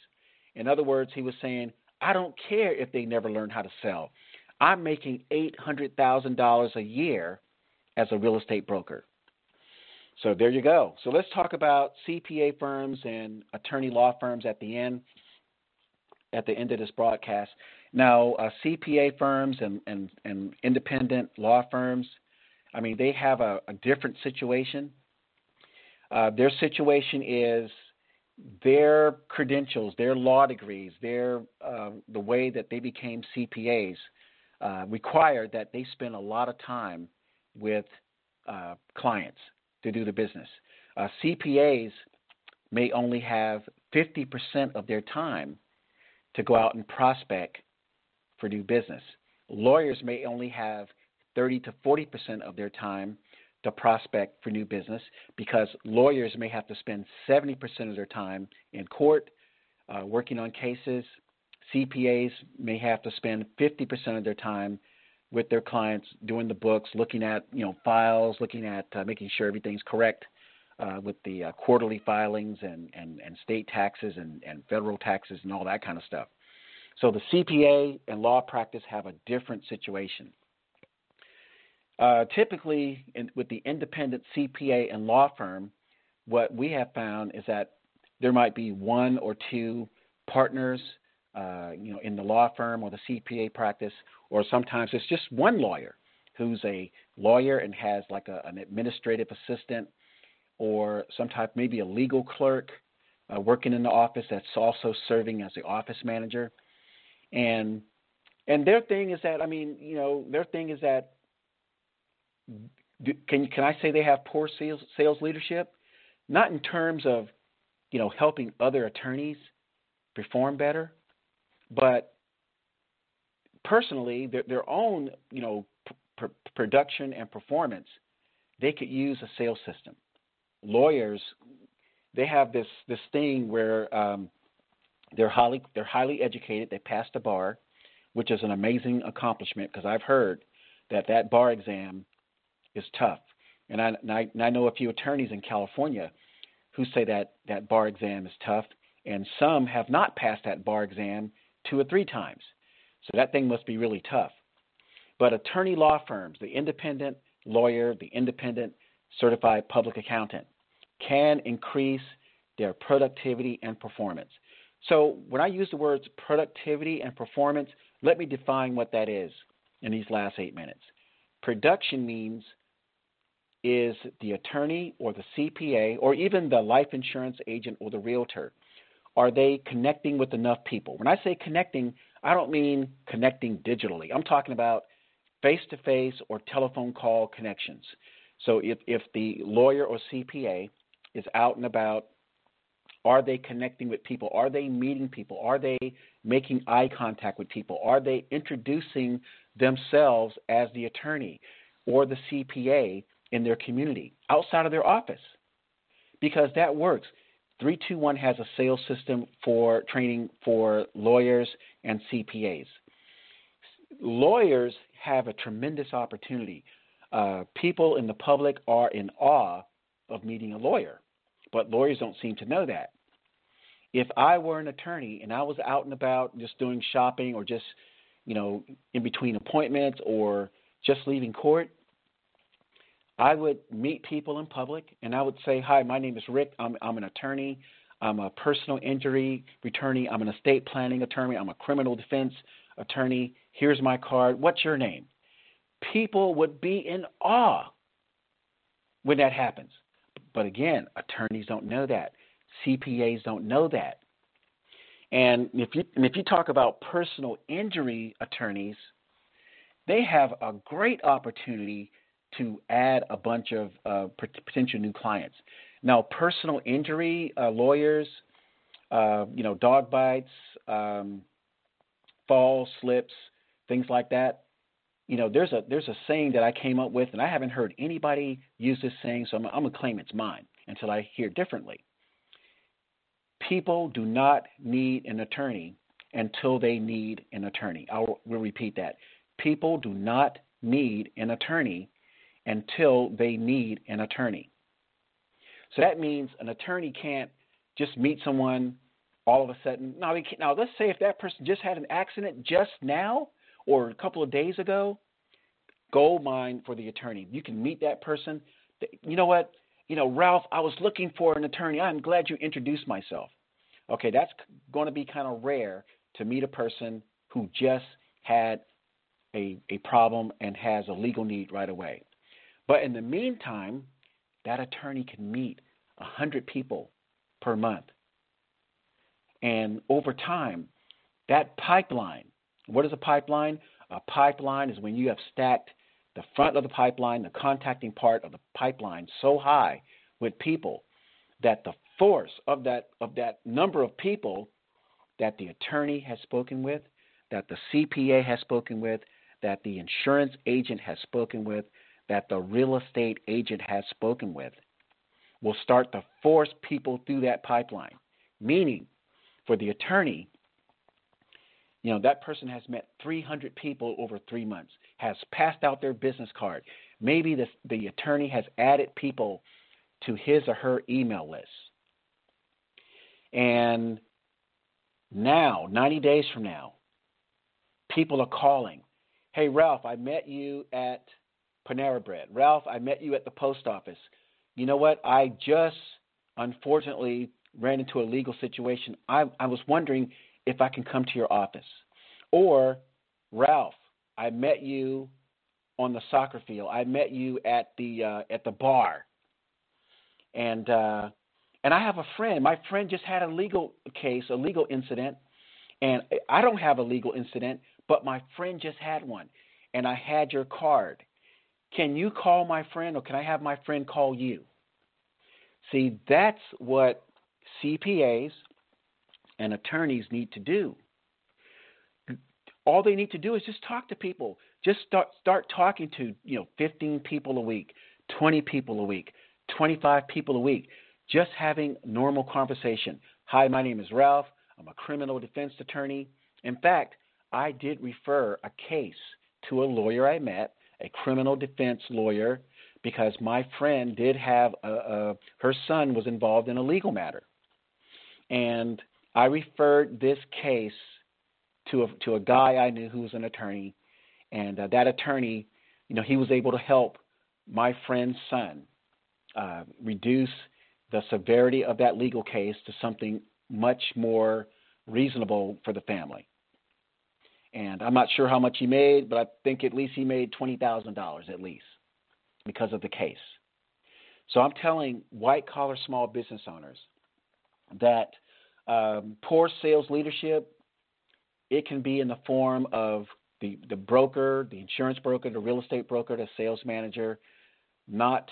In other words, he was saying, I don't care if they never learn how to sell. I'm making $800,000 a year as a real estate broker. So there you go. So let's talk about CPA firms and attorney law firms at the end at the end of this broadcast. Now, uh, CPA firms and, and, and independent law firms, I mean, they have a, a different situation. Uh, their situation is their credentials, their law degrees, their uh, the way that they became CPAs uh, require that they spend a lot of time with uh, clients to do the business. Uh, CPAs may only have 50% of their time to go out and prospect for new business. Lawyers may only have 30 to 40% of their time to prospect for new business because lawyers may have to spend 70% of their time in court uh, working on cases. CPAs may have to spend 50% of their time with their clients, doing the books, looking at you know files, looking at uh, making sure everything's correct uh, with the uh, quarterly filings and, and, and state taxes and, and federal taxes and all that kind of stuff. So the CPA and law practice have a different situation. Uh, typically, in, with the independent CPA and law firm, what we have found is that there might be one or two partners uh, you know, in the law firm or the CPA practice, or sometimes it's just one lawyer who's a lawyer and has like a, an administrative assistant or some type, maybe a legal clerk uh, working in the office that's also serving as the office manager. And and their thing is that I mean, you know, their thing is that can can I say they have poor sales sales leadership? Not in terms of you know helping other attorneys perform better, but personally, their, their own, you know, pr- production and performance, they could use a sales system. Lawyers, they have this this thing where um, they're highly they're highly educated. They passed the bar, which is an amazing accomplishment because I've heard that that bar exam is tough. And I, and I, and I know a few attorneys in California who say that that bar exam is tough and some have not passed that bar exam two or three times. So that thing must be really tough. But attorney law firms, the independent lawyer, the independent certified public accountant, can increase their productivity and performance. So when I use the words productivity and performance, let me define what that is in these last eight minutes. Production means is the attorney or the CPA or even the life insurance agent or the realtor, are they connecting with enough people? When I say connecting, I don't mean connecting digitally. I'm talking about face to face or telephone call connections. So if, if the lawyer or CPA is out and about, are they connecting with people? Are they meeting people? Are they making eye contact with people? Are they introducing themselves as the attorney or the CPA in their community outside of their office? Because that works. 321 has a sales system for training for lawyers and CPAs. Lawyers have a tremendous opportunity. Uh, people in the public are in awe of meeting a lawyer, but lawyers don't seem to know that. If I were an attorney and I was out and about just doing shopping or just, you know, in between appointments or just leaving court, I would meet people in public and I would say, Hi, my name is Rick. I'm, I'm an attorney. I'm a personal injury attorney. I'm an estate planning attorney. I'm a criminal defense attorney. Here's my card. What's your name? People would be in awe when that happens. But again, attorneys don't know that. CPAs don't know that. And if you and if you talk about personal injury attorneys, they have a great opportunity to add a bunch of uh, potential new clients. Now, personal injury uh, lawyers, uh, you know, dog bites, um, falls, slips, things like that. You know, there's a there's a saying that I came up with, and I haven't heard anybody use this saying, so I'm, I'm gonna claim it's mine until I hear differently. People do not need an attorney until they need an attorney. I will repeat that. People do not need an attorney until they need an attorney. So that means an attorney can't just meet someone all of a sudden. Now, now let's say if that person just had an accident just now or a couple of days ago, gold mine for the attorney. You can meet that person. You know what? You know, Ralph, I was looking for an attorney. I'm glad you introduced myself. Okay, that's going to be kind of rare to meet a person who just had a, a problem and has a legal need right away. But in the meantime, that attorney can meet 100 people per month. And over time, that pipeline, what is a pipeline? A pipeline is when you have stacked the front of the pipeline, the contacting part of the pipeline so high with people that the force of that of that number of people that the attorney has spoken with, that the CPA has spoken with, that the insurance agent has spoken with, that the real estate agent has spoken with will start to force people through that pipeline. Meaning, for the attorney, you know, that person has met 300 people over three months, has passed out their business card. Maybe the, the attorney has added people to his or her email list. And now, 90 days from now, people are calling. Hey, Ralph, I met you at Panera Bread. Ralph, I met you at the post office. You know what? I just unfortunately ran into a legal situation. I, I was wondering if I can come to your office. Or, Ralph, I met you on the soccer field. I met you at the uh, at the bar. And uh, and I have a friend. My friend just had a legal case, a legal incident, and I don't have a legal incident, but my friend just had one, and I had your card, can you call my friend or can I have my friend call you? See, that's what CPAs and attorneys need to do. All they need to do is just talk to people. Just start start talking to, you know, 15 people a week, 20 people a week, 25 people a week. Just having normal conversation. Hi, my name is Ralph. I'm a criminal defense attorney. In fact, I did refer a case to a lawyer I met a criminal defense lawyer because my friend did have a, a her son was involved in a legal matter, and I referred this case to a, to a guy I knew who was an attorney, and uh, that attorney, you know, he was able to help my friend's son uh, reduce the severity of that legal case to something much more reasonable for the family. And I'm not sure how much he made, but I think at least he made $20,000 at least because of the case. So I'm telling white collar small business owners that um, poor sales leadership it can be in the form of the, the broker, the insurance broker, the real estate broker, the sales manager, not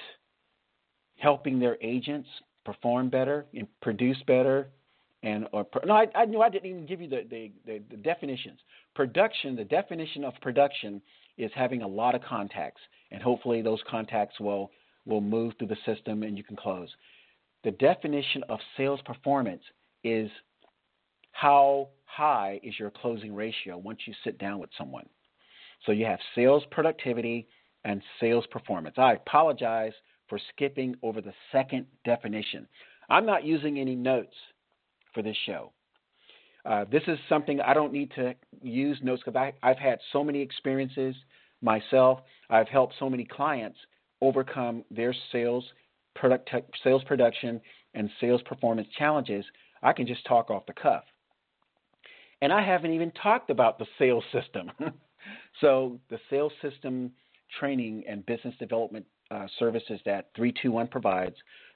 helping their agents perform better and produce better. And or no, I, I knew I didn't even give you the, the, the, the definitions. Production, the definition of production is having a lot of contacts, and hopefully those contacts will will move through the system and you can close. The definition of sales performance is how high is your closing ratio once you sit down with someone. So you have sales productivity and sales performance. I apologize for skipping over the second definition. I'm not using any notes for this show. Uh, this is something I don't need to use notes because I've had so many experiences myself. I've helped so many clients overcome their sales product, sales production and sales performance challenges. I can just talk off the cuff. And I haven't even talked about the sales system. so, the sales system training and business development uh, services that 321 provides,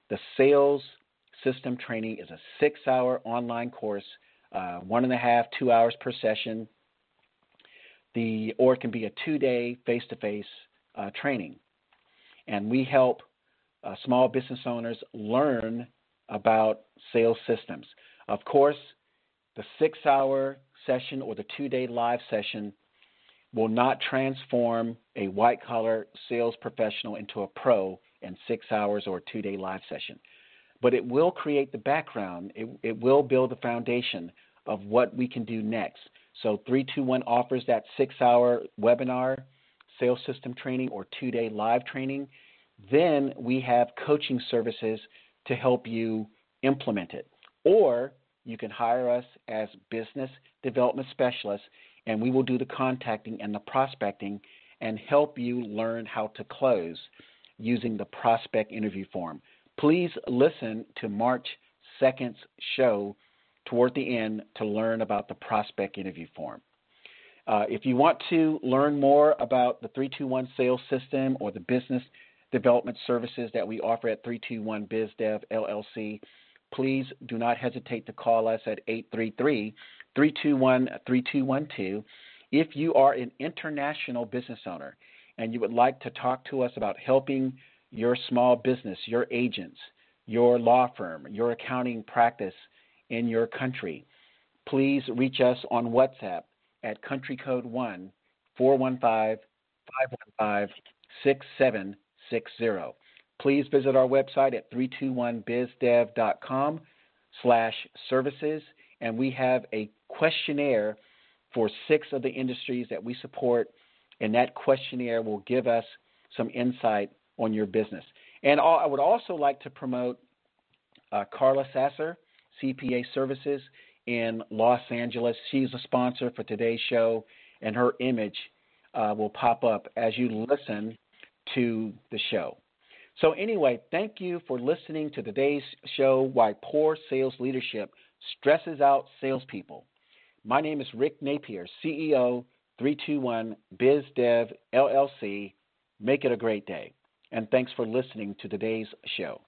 the sales system training is a six hour online course, uh, one and a half, two hours per session. The, or it can be a two day face to face training. And we help uh, small business owners learn about sales systems. Of course, the six hour session or the two day live session will not transform a white collar sales professional into a pro in six hours or a two day live session. But it will create the background, it, it will build the foundation of what we can do next. So 321 offers that six hour webinar, sales system training, or two day live training. Then we have coaching services to help you implement it. Or you can hire us as business development specialists, and we will do the contacting and the prospecting and help you learn how to close using the prospect interview form. Please listen to March 2nd's show toward the end to learn about the prospect interview form. Uh, if you want to learn more about the 321 sales system or the business development services that we offer at 321 BizDev LLC, please do not hesitate to call us at 833 321 3212. If you are an international business owner and you would like to talk to us about helping your small business, your agents, your law firm, your accounting practice in your country, please reach us on WhatsApp at country code 1 415 515 6760 please visit our website at 321bizdev.com slash services, and we have a questionnaire for six of the industries that we support, and that questionnaire will give us some insight on your business. And I would also like to promote uh, Carla Sasser, CPA Services in Los Angeles. She's a sponsor for today's show, and her image uh, will pop up as you listen to the show. So, anyway, thank you for listening to today's show Why Poor Sales Leadership Stresses Out Salespeople. My name is Rick Napier, CEO 321 BizDev LLC. Make it a great day. And thanks for listening to today's show.